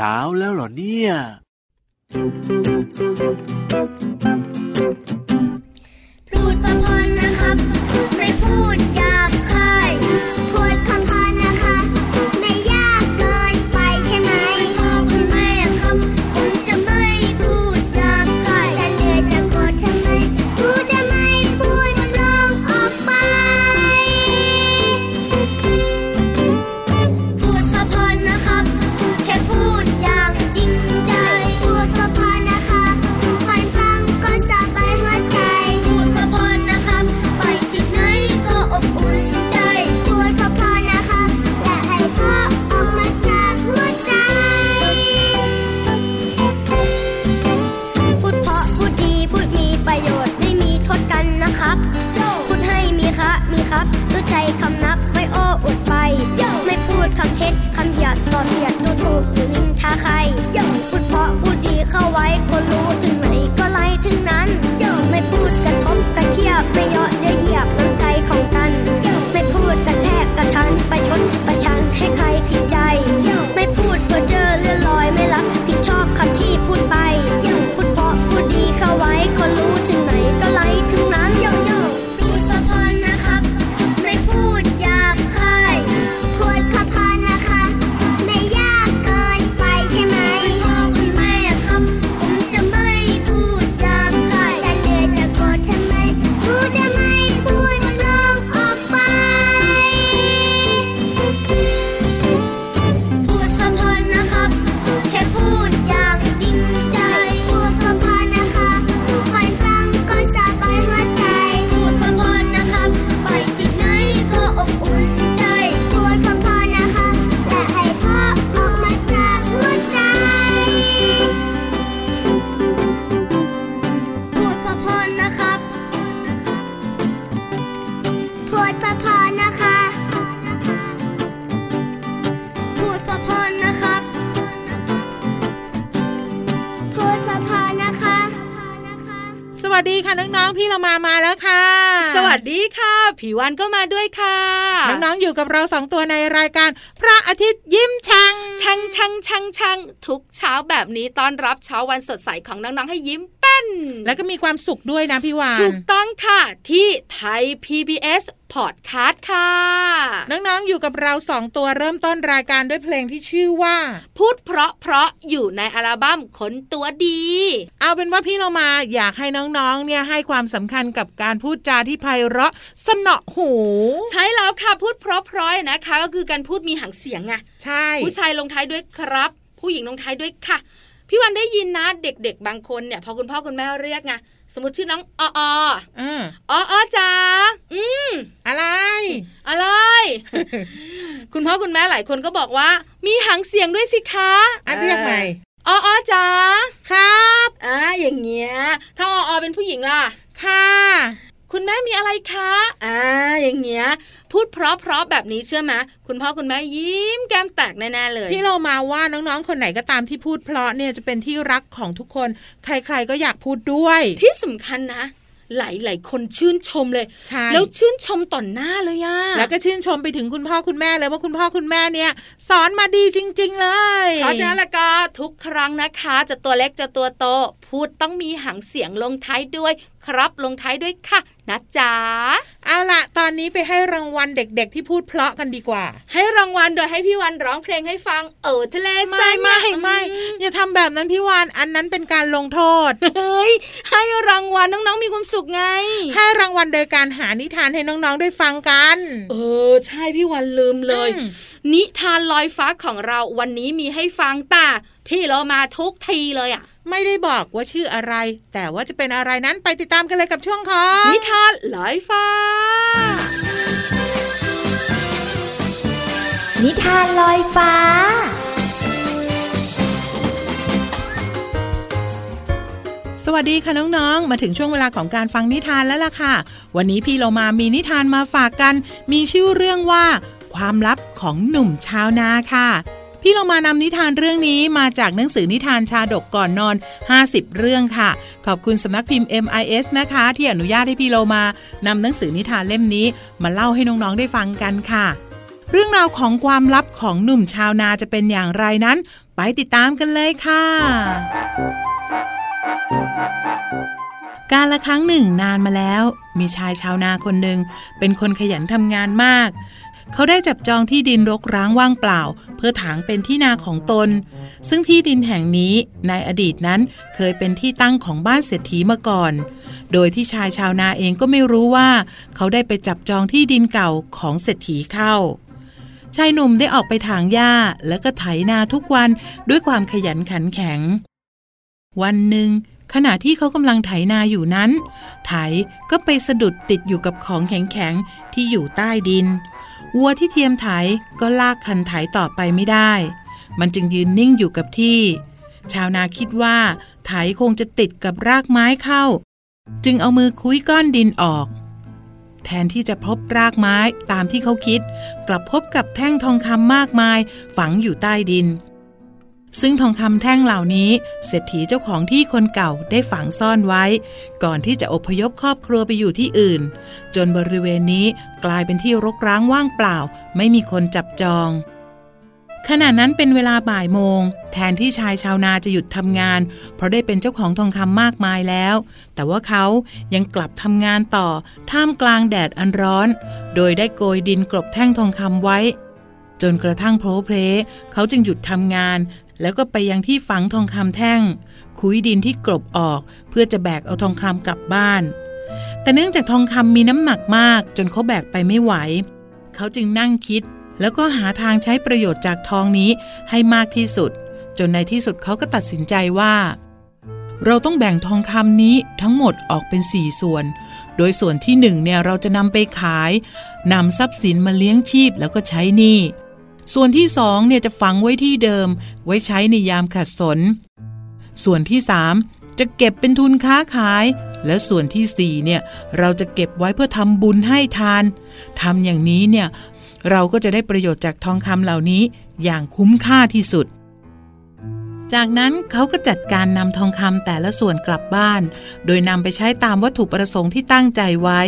เช้าแล้วเหรอเนี่ย ค่ะผิววันก็มาด้วยค่ะ น้องๆอยู่กับเราสองตัวในรายการ พระอาทิตย์ยิ้มช่างช่างช่างช่างช่างทุกเช้าแบบนี้ต้อนรับเช้าวันสดใสของน้องๆให้ยิ้ม แป้นแล้วก็มีความสุขด้วยนะพี่วานถูกต้องค่ะ ที่ไทย PBS Podcast ค่ะ น้องๆ อยู่กับเราสองตัวเริ่มต้นรายการด้วยเพลงที่ชื่อว่า พูดเพราะเพราะอยู่ในอัลบั้มคนตัวดี เอาเป็นว่าพี่เรามาอยากให้น้องๆ เนี่ยให้ความสำคัญกับการพูดจาที่ไพเราะสนอหู ใช่แล้วค่ะพูดเพราะเพราะนะคะ ก็คือการพูดมีหางเสียงไงใช่ ผู้ชายลงท้ายด้วยครับ ผู้หญิงลงท้ายด้วยค่ะ พี่วันได้ยินนะเด็ก ๆ บางคนเนี่ยพอคุณพ่อคุณแม่เรียกไงสมมติชื่อน้องออออ่าอออจ้าอืมอะไร อะไร คุณพ่อคุณแม่หลายคนก็บอกว่า มีหางเสียงด้วยสิคะอันเรียกใหม่อออจ้าครับอ่าอย่างเงี้ย ถ้าอออเป็นผู้หญิงล่ะ ค่ะคุณแม่มี อะไรคะอ่าอย่างเงี้ยพูดเพราะเพราะๆแบบนี้เชื่อไหมคุณพ่อคุณแม่ยิ้มแก้มแตกแน่ๆเลย พี่เรามาว่าน้องๆ คนไหนก็ตามที่พูดเพราะเนี่ยจะเป็นที่รักของทุกคน ใครๆก็อยากพูดด้วย ที่สำคัญนะหลายๆคนชื่นชมเลยใช่แล้วชื่นชมต่อหน้าเลยอะแล้วก็ชื่นชมไปถึงคุณพ่อคุณแม่เลยว่าคุณพ่อคุณแม่เนี่ย สอนมาดีจริง ๆ เลย เพราะฉะนั้นแล้วก็ทุกครั้งนะคะ จะตัวเล็กจะตัวโตพูดต้องมีหางเสียงลงท้ายด้วย ครับ ลงท้ายด้วยค่ะนะจ๊ะเอาล่ะตอนนี้ไปให้รางวัลเด็กๆที่พูดเพราะกันดีกว่า ให้รางวัลโดยให้พี่วันร้องเพลงให้ฟังเออทะเลไม่ทรายไม่ไม่อือย่าทำแบบนั้นพี่วานอันนั้นเป็นการลงโทษเฮ้ยให้รางวัลน้องๆมีความสุขไง ให้รางวัลโดยการหานิทานให้น้องๆได้ฟังกัน เออ ใช่พี่วันลืมเลยอืมนิทานลอยฟ้าของเราวันนี้มีให้ฟังแต่พี่เรามาทุกทีเลยอะ ไม่ได้บอกว่าชื่ออะไร แต่ว่าจะเป็นอะไรนั้นไปติดตามกันเลยกับช่วงของนิทานลอยฟ้า นิทานลอยฟ้าสวัสดีค่ะน้องๆ มาถึงช่วงเวลาของการฟังนิทานแล้วล่ะค่ะ วันนี้พี่เรามามีนิทานมาฝากกัน มีชื่อเรื่องว่า ความลับของหนุ่มชาวนาค่ะ พี่เรามานำนิทานเรื่องนี้มาจากหนังสือนิทานชาดกก่อนนอน 50 เรื่องค่ะ ขอบคุณสำนักพิมพ์ MIS นะคะ ที่อนุญาตให้พี่เรามานำหนังสือนิทานเล่มนี้ มาเล่าให้น้องๆได้ฟังกันค่ะ เรื่องราวของความลับของหนุ่มชาวนาจะเป็นอย่างไรนั้น ไปติดตามกันเลยค่ะการละครั้งหนึ่งนานมาแล้ว มีชายชาวนาคนหนึ่งเป็นคนขยันทำงานมาก เขาได้จับจองที่ดินรกร้างว่างเปล่า เพื่อถางเป็นที่นาของตน ซึ่งที่ดินแห่งนี้ในอดีตนั้นเคยเป็นที่ตั้งของบ้านเศรษฐีมาก่อน โดยที่ชายชาวนาเองก็ไม่รู้ว่า เขาได้ไปจับจองที่ดินเก่าของเศรษฐีเข้าชายหนุ่มได้ออกไปถางหญ้าแล้วก็ไถนาทุกวันด้วยความขยันขันแข็ง วันหนึ่ง ขณะที่เขากำลังไถนาอยู่นั้น ไถก็ไปสะดุดติดอยู่กับของแข็งๆที่อยู่ใต้ดิน วัวที่เทียมไถก็ลากคันไถต่อไปไม่ได้ มันจึงยืนนิ่งอยู่กับที่ ชาวนาคิดว่า ไถคงจะติดกับรากไม้เข้า จึงเอามือคุ้ยก้อนดินออก แทนที่จะพบรากไม้ตามที่เขาคิด กลับพบกับแท่งทองคำมากมายฝังอยู่ใต้ดิน ซึ่งทองคำแท่งเหล่านี้เศรษฐีเจ้าของที่คนเก่าได้ฝังซ่อนไว้ ก่อนที่จะอพยพครอบครัวไปอยู่ที่อื่น จนบริเวณนี้กลายเป็นที่รกร้างว่างเปล่า ไม่มีคนจับจอง ขณะนั้นเป็นเวลาบ่ายโมง แทนที่ชายชาวนาจะหยุดทำงาน เพราะได้เป็นเจ้าของทองคำมากมายแล้ว แต่ว่าเขายังกลับทำงานต่อท่ามกลางแดดอันร้อน โดยได้โกยดินกลบแท่งทองคำไว้จนกระทั่งโผล่เพลเขาจึงหยุดทำงาน แล้วก็ไปยังที่ฝังทองคำแท่ง คุยดินที่กลบออก เพื่อจะแบกเอาทองคำกลับบ้าน แต่เนื่องจากทองคำมีน้ำหนักมากจนเขาแบกไปไม่ไหว เขาจึงนั่งคิด แล้วก็หาทางใช้ประโยชน์จากทองนี้ให้มากที่สุด จนในที่สุดเขาก็ตัดสินใจว่า เราต้องแบ่งทองคำนี้ทั้งหมดออกเป็นสี่ส่วน โดยส่วนที่หนึ่งเนี่ยเราจะนำไปขายนำทรัพย์สินมาเลี้ยงชีพแล้วก็ใช้หนี้ ส่วนที่สองเนี่ยจะฝังไว้ที่เดิม ไว้ใช้ในยามขัดสน ส่วนที่สามจะเก็บเป็นทุนค้าขาย และส่วนที่สี่เนี่ยเราจะเก็บไว้เพื่อทำบุญให้ทานทำอย่างนี้เนี่ยเราก็จะได้ประโยชน์จากทองคำเหล่านี้อย่างคุ้มค่าที่สุด จากนั้นเขาก็จัดการนำทองคำแต่ละส่วนกลับบ้าน โดยนำไปใช้ตามวัตถุประสงค์ที่ตั้งใจไว้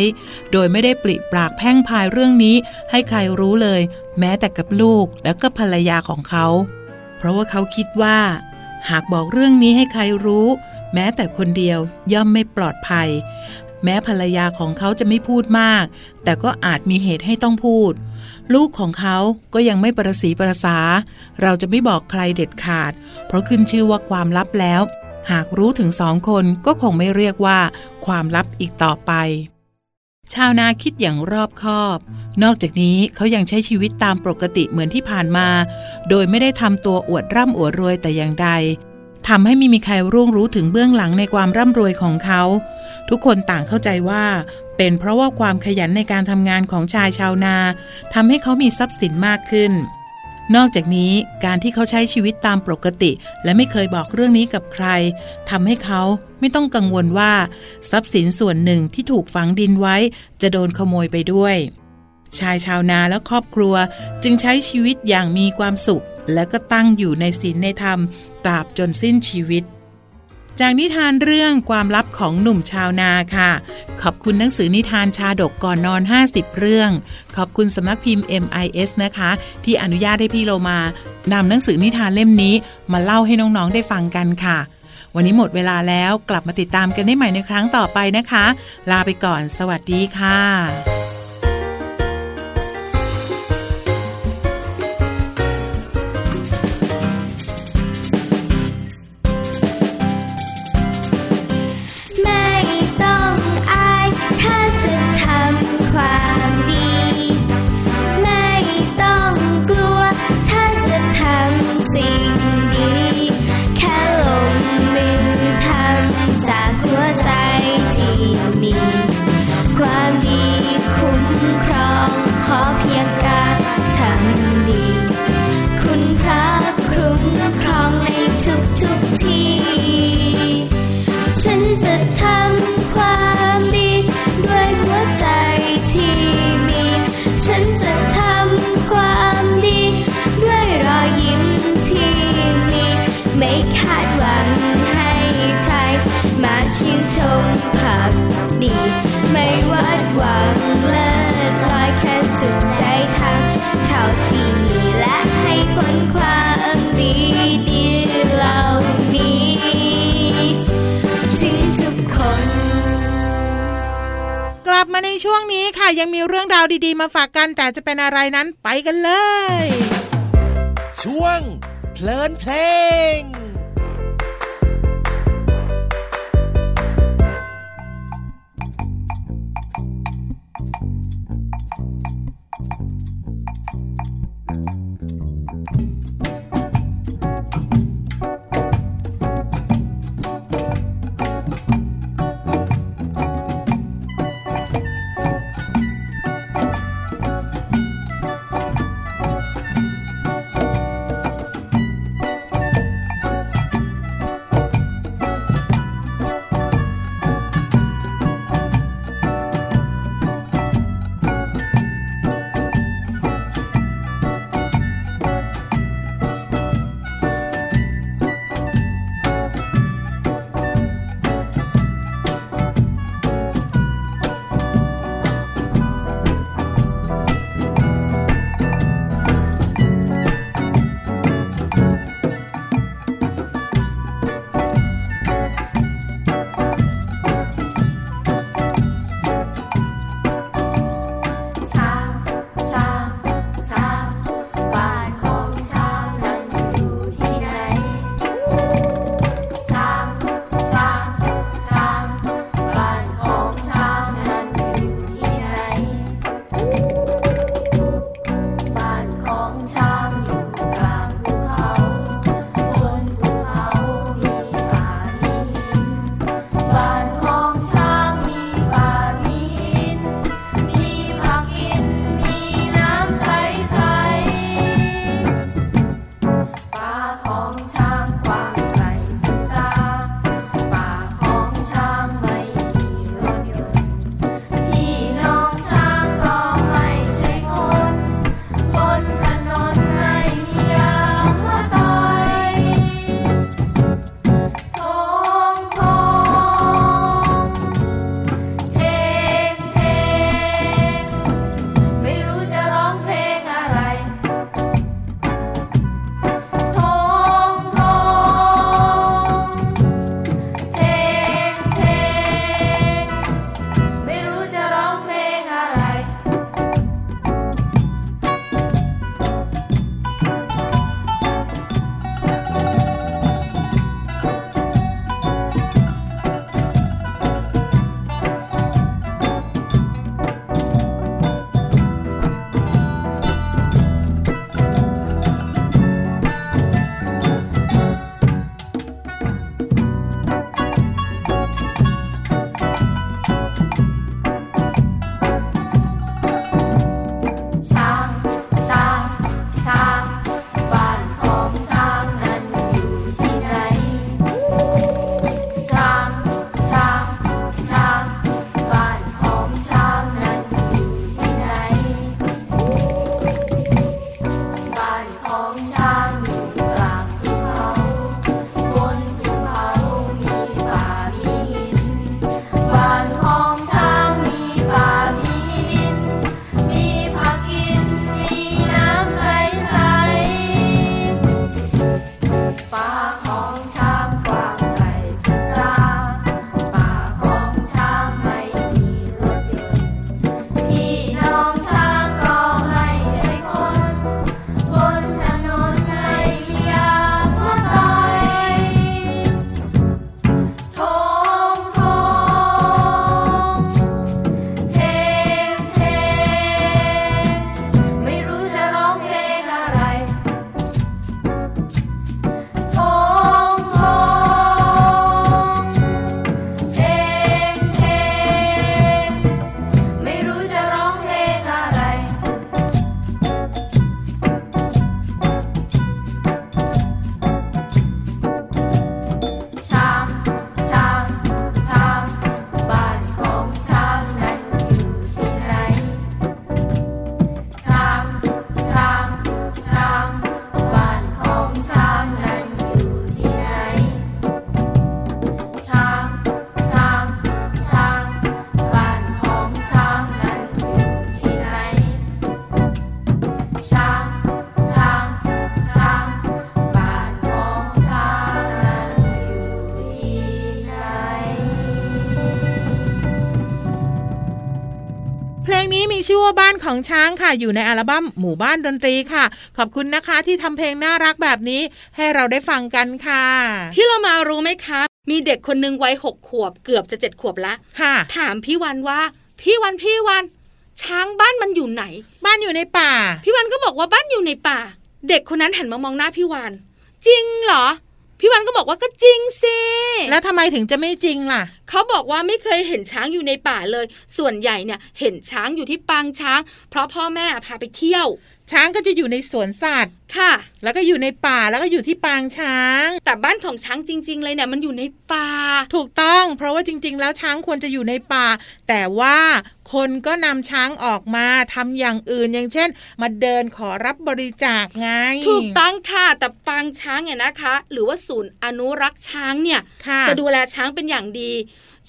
โดยไม่ได้ปริปากแพ่งพายเรื่องนี้ให้ใครรู้เลย แม้แต่กับลูกและก็ภรรยาของเขา เพราะว่าเขาคิดว่า หากบอกเรื่องนี้ให้ใครรู้ แม้แต่คนเดียวย่อมไม่ปลอดภัย แม้ภรรยาของเขาจะไม่พูดมาก แต่ก็อาจมีเหตุให้ต้องพูด ลูกของเขาก็ยังไม่ประสีประสา เราจะไม่บอกใครเด็ดขาด เพราะขึ้นชื่อว่าความลับแล้ว หากรู้ถึงสองคนก็คงไม่เรียกว่า ความลับอีกต่อไป ชาวนาคิดอย่างรอบคอบ นอกจากนี้เขายังใช้ชีวิตตามปกติเหมือนที่ผ่านมา โดยไม่ได้ทำตัวอวดร่ำอวดรวยแต่อย่างใดทำให้ไม่มีใครร่วงรู้ถึงเบื้องหลังในความร่ำรวยของเขา ทุกคนต่างเข้าใจว่า เป็นเพราะว่าความขยันในการทำงานของชายชาวนาทำให้เขามีทรัพย์สินมากขึ้น นอกจากนี้การที่เขาใช้ชีวิตตามปกติ และไม่เคยบอกเรื่องนี้กับใครทำให้เขาไม่ต้องกังวลว่า ทรัพย์สินส่วนหนึ่งที่ถูกฝังดินไว้ จะโดนขโมยไปด้วย ชายชาวนาและครอบครัวจึงใช้ชีวิตอย่างมีความสุข และก็ตั้งอยู่ในศีลในธรรมตราบจนสิ้นชีวิต จากนิทานเรื่องความลับของหนุ่มชาวนาค่ะ ขอบคุณหนังสือนิทานชาดกก่อนนอน 50 เรื่อง ขอบคุณสำนักพิมพ์ MIS นะคะ ที่อนุญาตให้พี่โลมานำหนังสือนิทานเล่มนี้ มาเล่าให้น้องๆได้ฟังกันค่ะ วันนี้หมดเวลาแล้วกลับมาติดตามกันได้ใหม่ในครั้งต่อไปนะคะ ลาไปก่อน สวัสดีค่ะ ในช่วงนี้ค่ะยังมีเรื่องราวดีๆ มาฝากกันแต่จะเป็นอะไรนั้นไปกันเลย ช่วงเพลินเพลง ชื่อว่าบ้านของช้างค่ะ อยู่ในอัลบั้มหมู่บ้านดนตรีค่ะ ขอบคุณนะคะที่ทำเพลงน่ารักแบบนี้ให้เราได้ฟังกันค่ะพี่เรามารู้ไหมคะ มีเด็กคนหนึ่งวัยหกขวบเกือบจะเจ็ดขวบละค่ะ ถามพี่วันว่า พี่วันพี่วัน ช้างบ้านมันอยู่ไหน บ้านอยู่ในป่า พี่วันก็บอกว่าบ้านอยู่ในป่า เด็กคนนั้นหันมามองหน้าพี่วันจริงเหรอพี่วันก็บอกว่าก็จริงสิ แล้วทำไมถึงจะไม่จริงล่ะ เขาบอกว่าไม่เคยเห็นช้างอยู่ในป่าเลย ส่วนใหญ่เนี่ยเห็นช้างอยู่ที่ปางช้าง เพราะพ่อแม่พาไปเที่ยว ช้างก็จะอยู่ในสวนสัตว์ค่ะ แล้วก็อยู่ในป่าแล้วก็อยู่ที่ปางช้าง แต่บ้านของช้างจริง ๆ เลยเนี่ยมันอยู่ในป่า ถูกต้อง เพราะว่าจริง ๆ แล้วช้างควรจะอยู่ในป่า แต่ว่าคนก็นำช้างออกมาทำอย่างอื่นอย่างเช่น มาเดินขอรับบริจาคไง ถูกต้องค่ะแต่ปางช้างเนี่ยนะคะ หรือว่าศูนย์อนุรักษ์ช้างเนี่ยค่ะจะดูแลช้างเป็นอย่างดี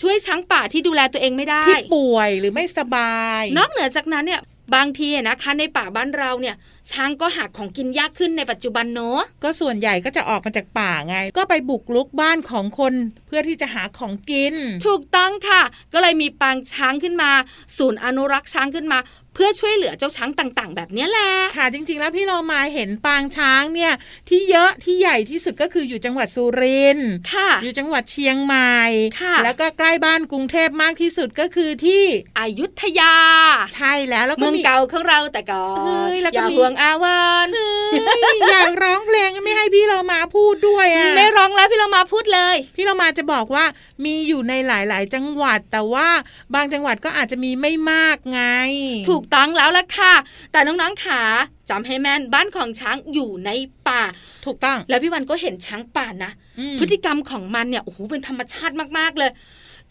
ช่วยช้างป่าที่ดูแลตัวเองไม่ได้ ที่ป่วยหรือไม่สบาย นอกเหนือจากนั้นเนี่ยบางทีอะนะคะในป่าบ้านเราเนี่ยช้างก็หาของกินยากขึ้นในปัจจุบันเนอะก็ส่วนใหญ่ก็จะออกมาจากป่าไง ก็ไปบุกลุกบ้านของคนเพื่อที่จะหาของกิน ถูกต้องค่ะ ก็เลยมีปางช้างขึ้นมา ศูนย์อนุรักษ์ช้างขึ้นมา เพื่อช่วยเหลือเจ้าช้างต่างๆ แบบเนี้ยแหละ ค่ะ จริง ๆ แล้วพี่เรามาเห็นปางช้างเนี่ย ที่เยอะที่ใหญ่ที่สุดก็คืออยู่จังหวัดสุรินทร์ค่ะ อยู่จังหวัดเชียงใหม่ค่ะ แล้วก็ใกล้บ้านกรุงเทพมากที่สุดก็คือที่อายุทยา ใช่แล้วแล้วก็เมืองมีเก่าของเราแต่ก่อเฮ้นยแล้วก็อย่ามีห่วงอาวันเฮ้ยอยากร้องเพลงไม่ให้พี่เรามาพูดด้วยอะไม่ร้องแล้วพี่เรามาพูดเลย พี่เรามาจะบอกว่ามีอยู่ในหลาย ๆ จังหวัดแต่ว่าบางจังหวัดก็อาจจะมีไม่มากไง ถูกต้องแล้วล่ะค่ะ แต่น้องๆขาจำให้แม่นบ้านของช้างอยู่ในป่า ถูกต้อง แล้วพี่วันก็เห็นช้างป่านะอืมพฤติกรรมของมันเนี่ยโอ้โหเป็นธรรมชาติมากๆเลย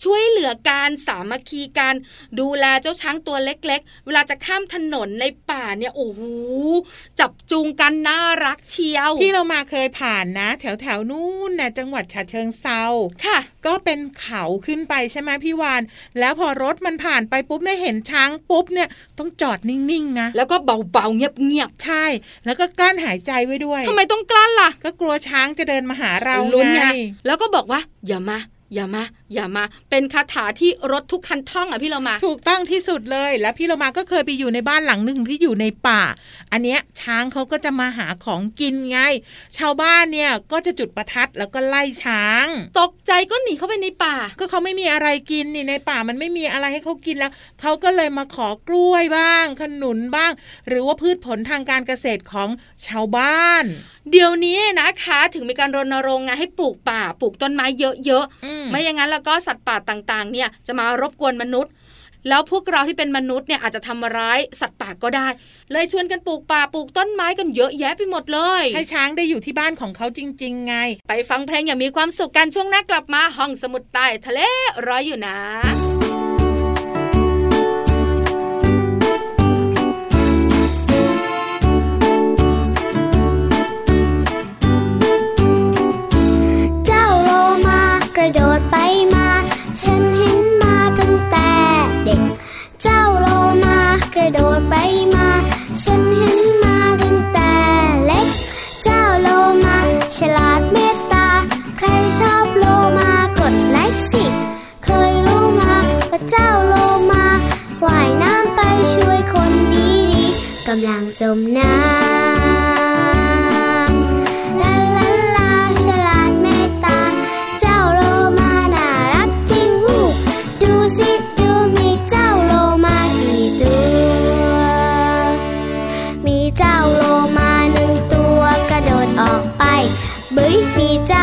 ช่วยเหลือการสามัคคีการดูแลเจ้าช้างตัวเล็ก ๆ เวลาจะข้ามถนนในป่าเนี่ยโอ้โหจับจูงกันน่ารักเชียวที่เรามาเคยผ่านนะ แถวแถวๆนู้นนะจังหวัดฉะเชิงเซาค่ะ ก็เป็นเขาขึ้นไปใช่ไหมพี่วานแล้วพอรถมันผ่านไปปุ๊บเนี่ยเห็นช้างปุ๊บเนี่ยต้องจอดนิ่งๆนะแล้วก็เบาๆเงียบใช่ แล้วก็กลั้นหายใจไว้ด้วยๆทำไมต้องกลั้นล่ะ ก็กลัวช้างจะเดินมาหาเราลุ้นไงไงแล้วก็บอกว่าอย่ามา อย่ามาอย่ามา เป็นคาถาที่รถทุกคันท่องอะพี่เรามา ถูกต้องที่สุดเลย แล้วพี่เรามาก็เคยไปอยู่ในบ้านหลังหนึ่งที่อยู่ในป่า อันเนี้ยช้างเขาก็จะมาหาของกินไง ชาวบ้านเนี่ยก็จะจุดประทัดแล้วก็ไล่ช้าง ตกใจก็หนีเข้าไปในป่า ก็เขาไม่มีอะไรกินนี่ในป่ามันไม่มีอะไรให้เขากินแล้วเขาก็เลยมาขอกล้วยบ้าง ขนุนบ้าง หรือว่าพืชผลทางการเกษตรของชาวบ้านเดี๋ยวนี้นะคะ ถึงมีการรณรงค์ไงให้ปลูกป่าปลูกต้นไม้เยอะอืมๆไม่อย่างนั้นแล้วก็สัตว์ป่าต่างๆ เนี่ยจะมารบกวนมนุษย์แล้วพวกเราที่เป็นมนุษย์เนี่ยอาจจะทำร้ายสัตว์ป่าก็ได้ เลยชวนกันปลูกป่าปลูกต้นไม้กันเยอะแยะไปหมดเลย ให้ช้างได้อยู่ที่บ้านของเขาจริง ๆ ไง ไปฟังเพลงอย่างมีความสุขกันช่วงหน้ากลับมาห้องสมุดใต้ทะเลรออยู่นะำลังจมน้ำลาลาลาฉลาดเมตตา เจ้าโลมาน่ารักจริงหูดูสิดูมีเจ้าโลมากี่ตัว มีเจ้าโลมาหนึ่งตัวกระโดดออกไปบึ้ยมีเจ้าโลมา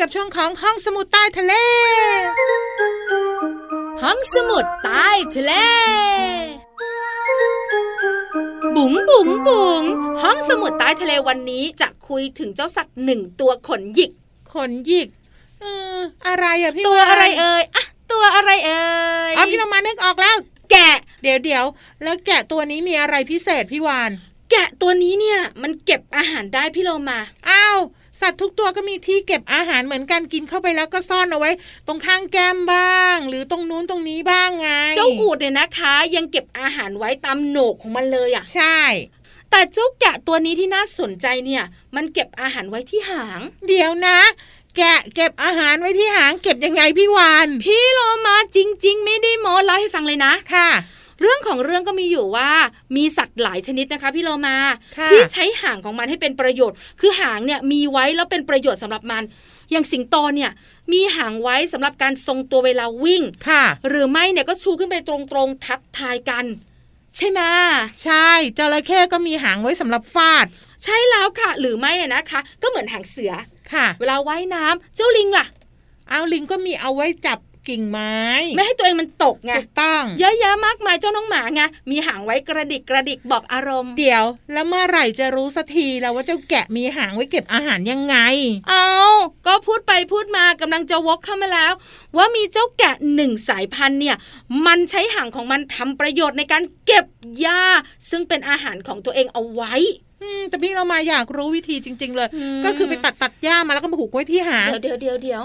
กันเลยกับช่วงของห้องสมุดใต้ทะเล ห้องสมุดใต้ทะเล บุ๋งบุ๋งบุ๋งห้องห้องสมุดใต้ทะเลวันนี้จะคุยถึงเจ้าสัตว์หนึ่งตัวขนหยิก ขนหยิก เออ อะไรอะพี่ตัววานอะไรเอ่ยอะตัวอะไรเอ่ยอ๋อพี่เรามานึกออกแล้ว แกะ เดี๋ยวเดี๋ยวแล้วแกะตัวนี้มีอะไรพิเศษพี่วานแกะตัวนี้เนี่ยมันเก็บอาหารได้พี่โลมา อ้าว สัตว์ทุกตัวก็มีที่เก็บอาหารเหมือนกันกินเข้าไปแล้วก็ซ่อนเอาไว้ ตรงข้างแก้มบ้าง หรือตรงนู้นตรงนี้บ้างไง เจ้าอูดเนี่ยนะคะ ยังเก็บอาหารไว้ตามโหนกของมันเลยอะ่ะ ใช่ แต่เจ้าแกะตัวนี้ที่น่าสนใจเนี่ย มันเก็บอาหารไว้ที่หาง เดี๋ยวนะแกะเก็บอาหารไว้ที่หางเก็บยังไงพี่วาน พี่โลมาจริง ๆ ไม่ได้โม้เล่าให้ฟังเลยนะ ค่ะ เรื่องของเรื่องก็มีอยู่ว่ามีสัตว์หลายชนิดนะคะพี่โลมาค่ะที่ใช้หางของมันให้เป็นประโยชน์ คือหางเนี่ยมีไว้แล้วเป็นประโยชน์สำหรับมัน อย่างสิงโตเนี่ยมีหางไว้สำหรับการทรงตัวเวลาวิ่งค่ะ หรือไม่เนี่ยก็ชูขึ้นไปตรงๆทักทายกัน ใช่ไหมใช่จระเข้ก็มีหางไว้สำหรับฟาด ใช่แล้วค่ะ หรือไม่อะนะคะ ก็เหมือนหางเสือค่ะ เวลาว่ายน้ำเจ้าลิงล่ะเอาลิงก็มีเอาไว้จับ กิ่งไม้ ไม่ให้ตัวเองมันตกไงถูกต้อง เยอะแยะมากมายเจ้าน้องหมาไงมีหางไว้กระดิกกระดิกบอกอารมณ์ เดี๋ยว แล้วเมื่อไหร่จะรู้สักทีแล้วว่าเจ้าแกะมีหางไว้เก็บอาหารยังไง เอาก็พูดไปพูดมากำลังจะวกเข้ามาแล้ว ว่ามีเจ้าแกะหนึ่งสายพันธุ์เนี่ย มันใช้หางของมันทำประโยชน์ในการเก็บหญ้า ซึ่งเป็นอาหารของตัวเองเอาไว้อืม แต่พี่เรามาอยากรู้วิธีจริง ๆ เลยอืมก็คือไปตัดตัดหญ้ามาแล้วก็มาผูกไว้ที่หางเดี๋ยวเดี๋ยวเดี๋ยวเดี๋ยว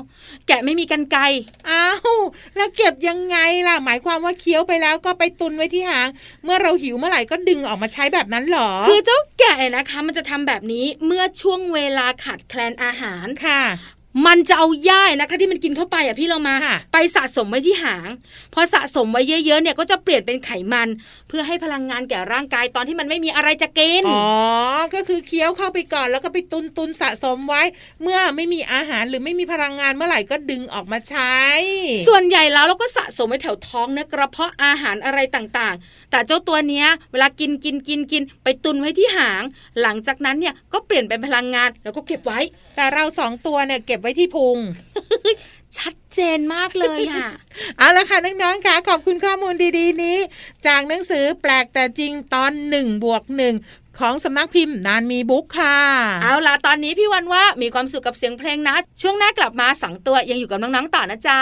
แกะไม่มีกันไกรอ้าวแล้วเก็บยังไงล่ะ หมายความว่าเคี้ยวไปแล้วก็ไปตุนไว้ที่หาง เมื่อเราหิวเมื่อไหร่ก็ดึงออกมาใช้แบบนั้นเหรอ คือเจ้าแกะนะคะ มันจะทำแบบนี้เมื่อช่วงเวลาขาดแคลนอาหารค่ะ มันจะเอาหญ้านะคะที่มันกินเข้าไปอะพี่เรามาค่ะไปสะสมไว้ที่หาง พอสะสมไว้เยอะๆเนี่ยก็จะเปลี่ยนเป็นไขมัน เพื่อให้พลังงานแก่ร่างกายตอนที่มันไม่มีอะไรจะกินอ๋อก็คือเคี้ยวเข้าไปก่อน แล้วก็ไปตุนตุนสะสมไว้ เมื่อไม่มีอาหารหรือไม่มีพลังงานเมื่อไหร่ก็ดึงออกมาใช้ ส่วนใหญ่แล้วเราก็สะสมไว้แถวท้องเนื้อกระเพาะอาหารอะไรต่างๆ แต่เจ้าตัวเนี้ยเวลากินกินกินกินไปตุนไว้ที่หาง หลังจากนั้นเนี่ยก็เปลี่ยนเป็นพลังงานแล้วก็เก็บไว้ แต่เราสองตัวเนี่ยเก็บไว้ที่พุง ชัดเจนมากเลยอะ เอาละค่ะน้องๆค่ะ ขอบคุณข้อมูลดีๆนี้ จากหนังสือแปลกแต่จริงตอนหนึ่งบวกหนึ่งของสำนักพิมพ์นานมีบุ๊กค่ะ เอาล่ะ ตอนนี้พี่วันว่ามีความสุขกับเสียงเพลงนะ ช่วงหน้ากลับมาสังตัวยังอยู่กับน้องๆต่อนะจ๊ะ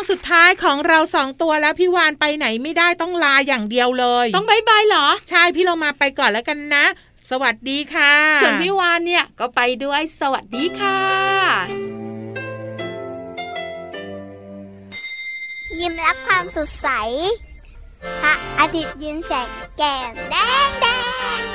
วงสุดท้ายของเราสองตัวแล้วพี่วานไปไหนไม่ได้ต้องลาอย่างเดียวเลย ต้องบายบายเหรอ ใช่พี่เรามาไปก่อนแล้วกันนะ สวัสดีค่ะ ส่วนพี่วานเนี่ยก็ไปด้วยสวัสดีค่ะ ยิ้มรับความสดใสพระอาทิตย์ยิ้มแฉกแก้มแดง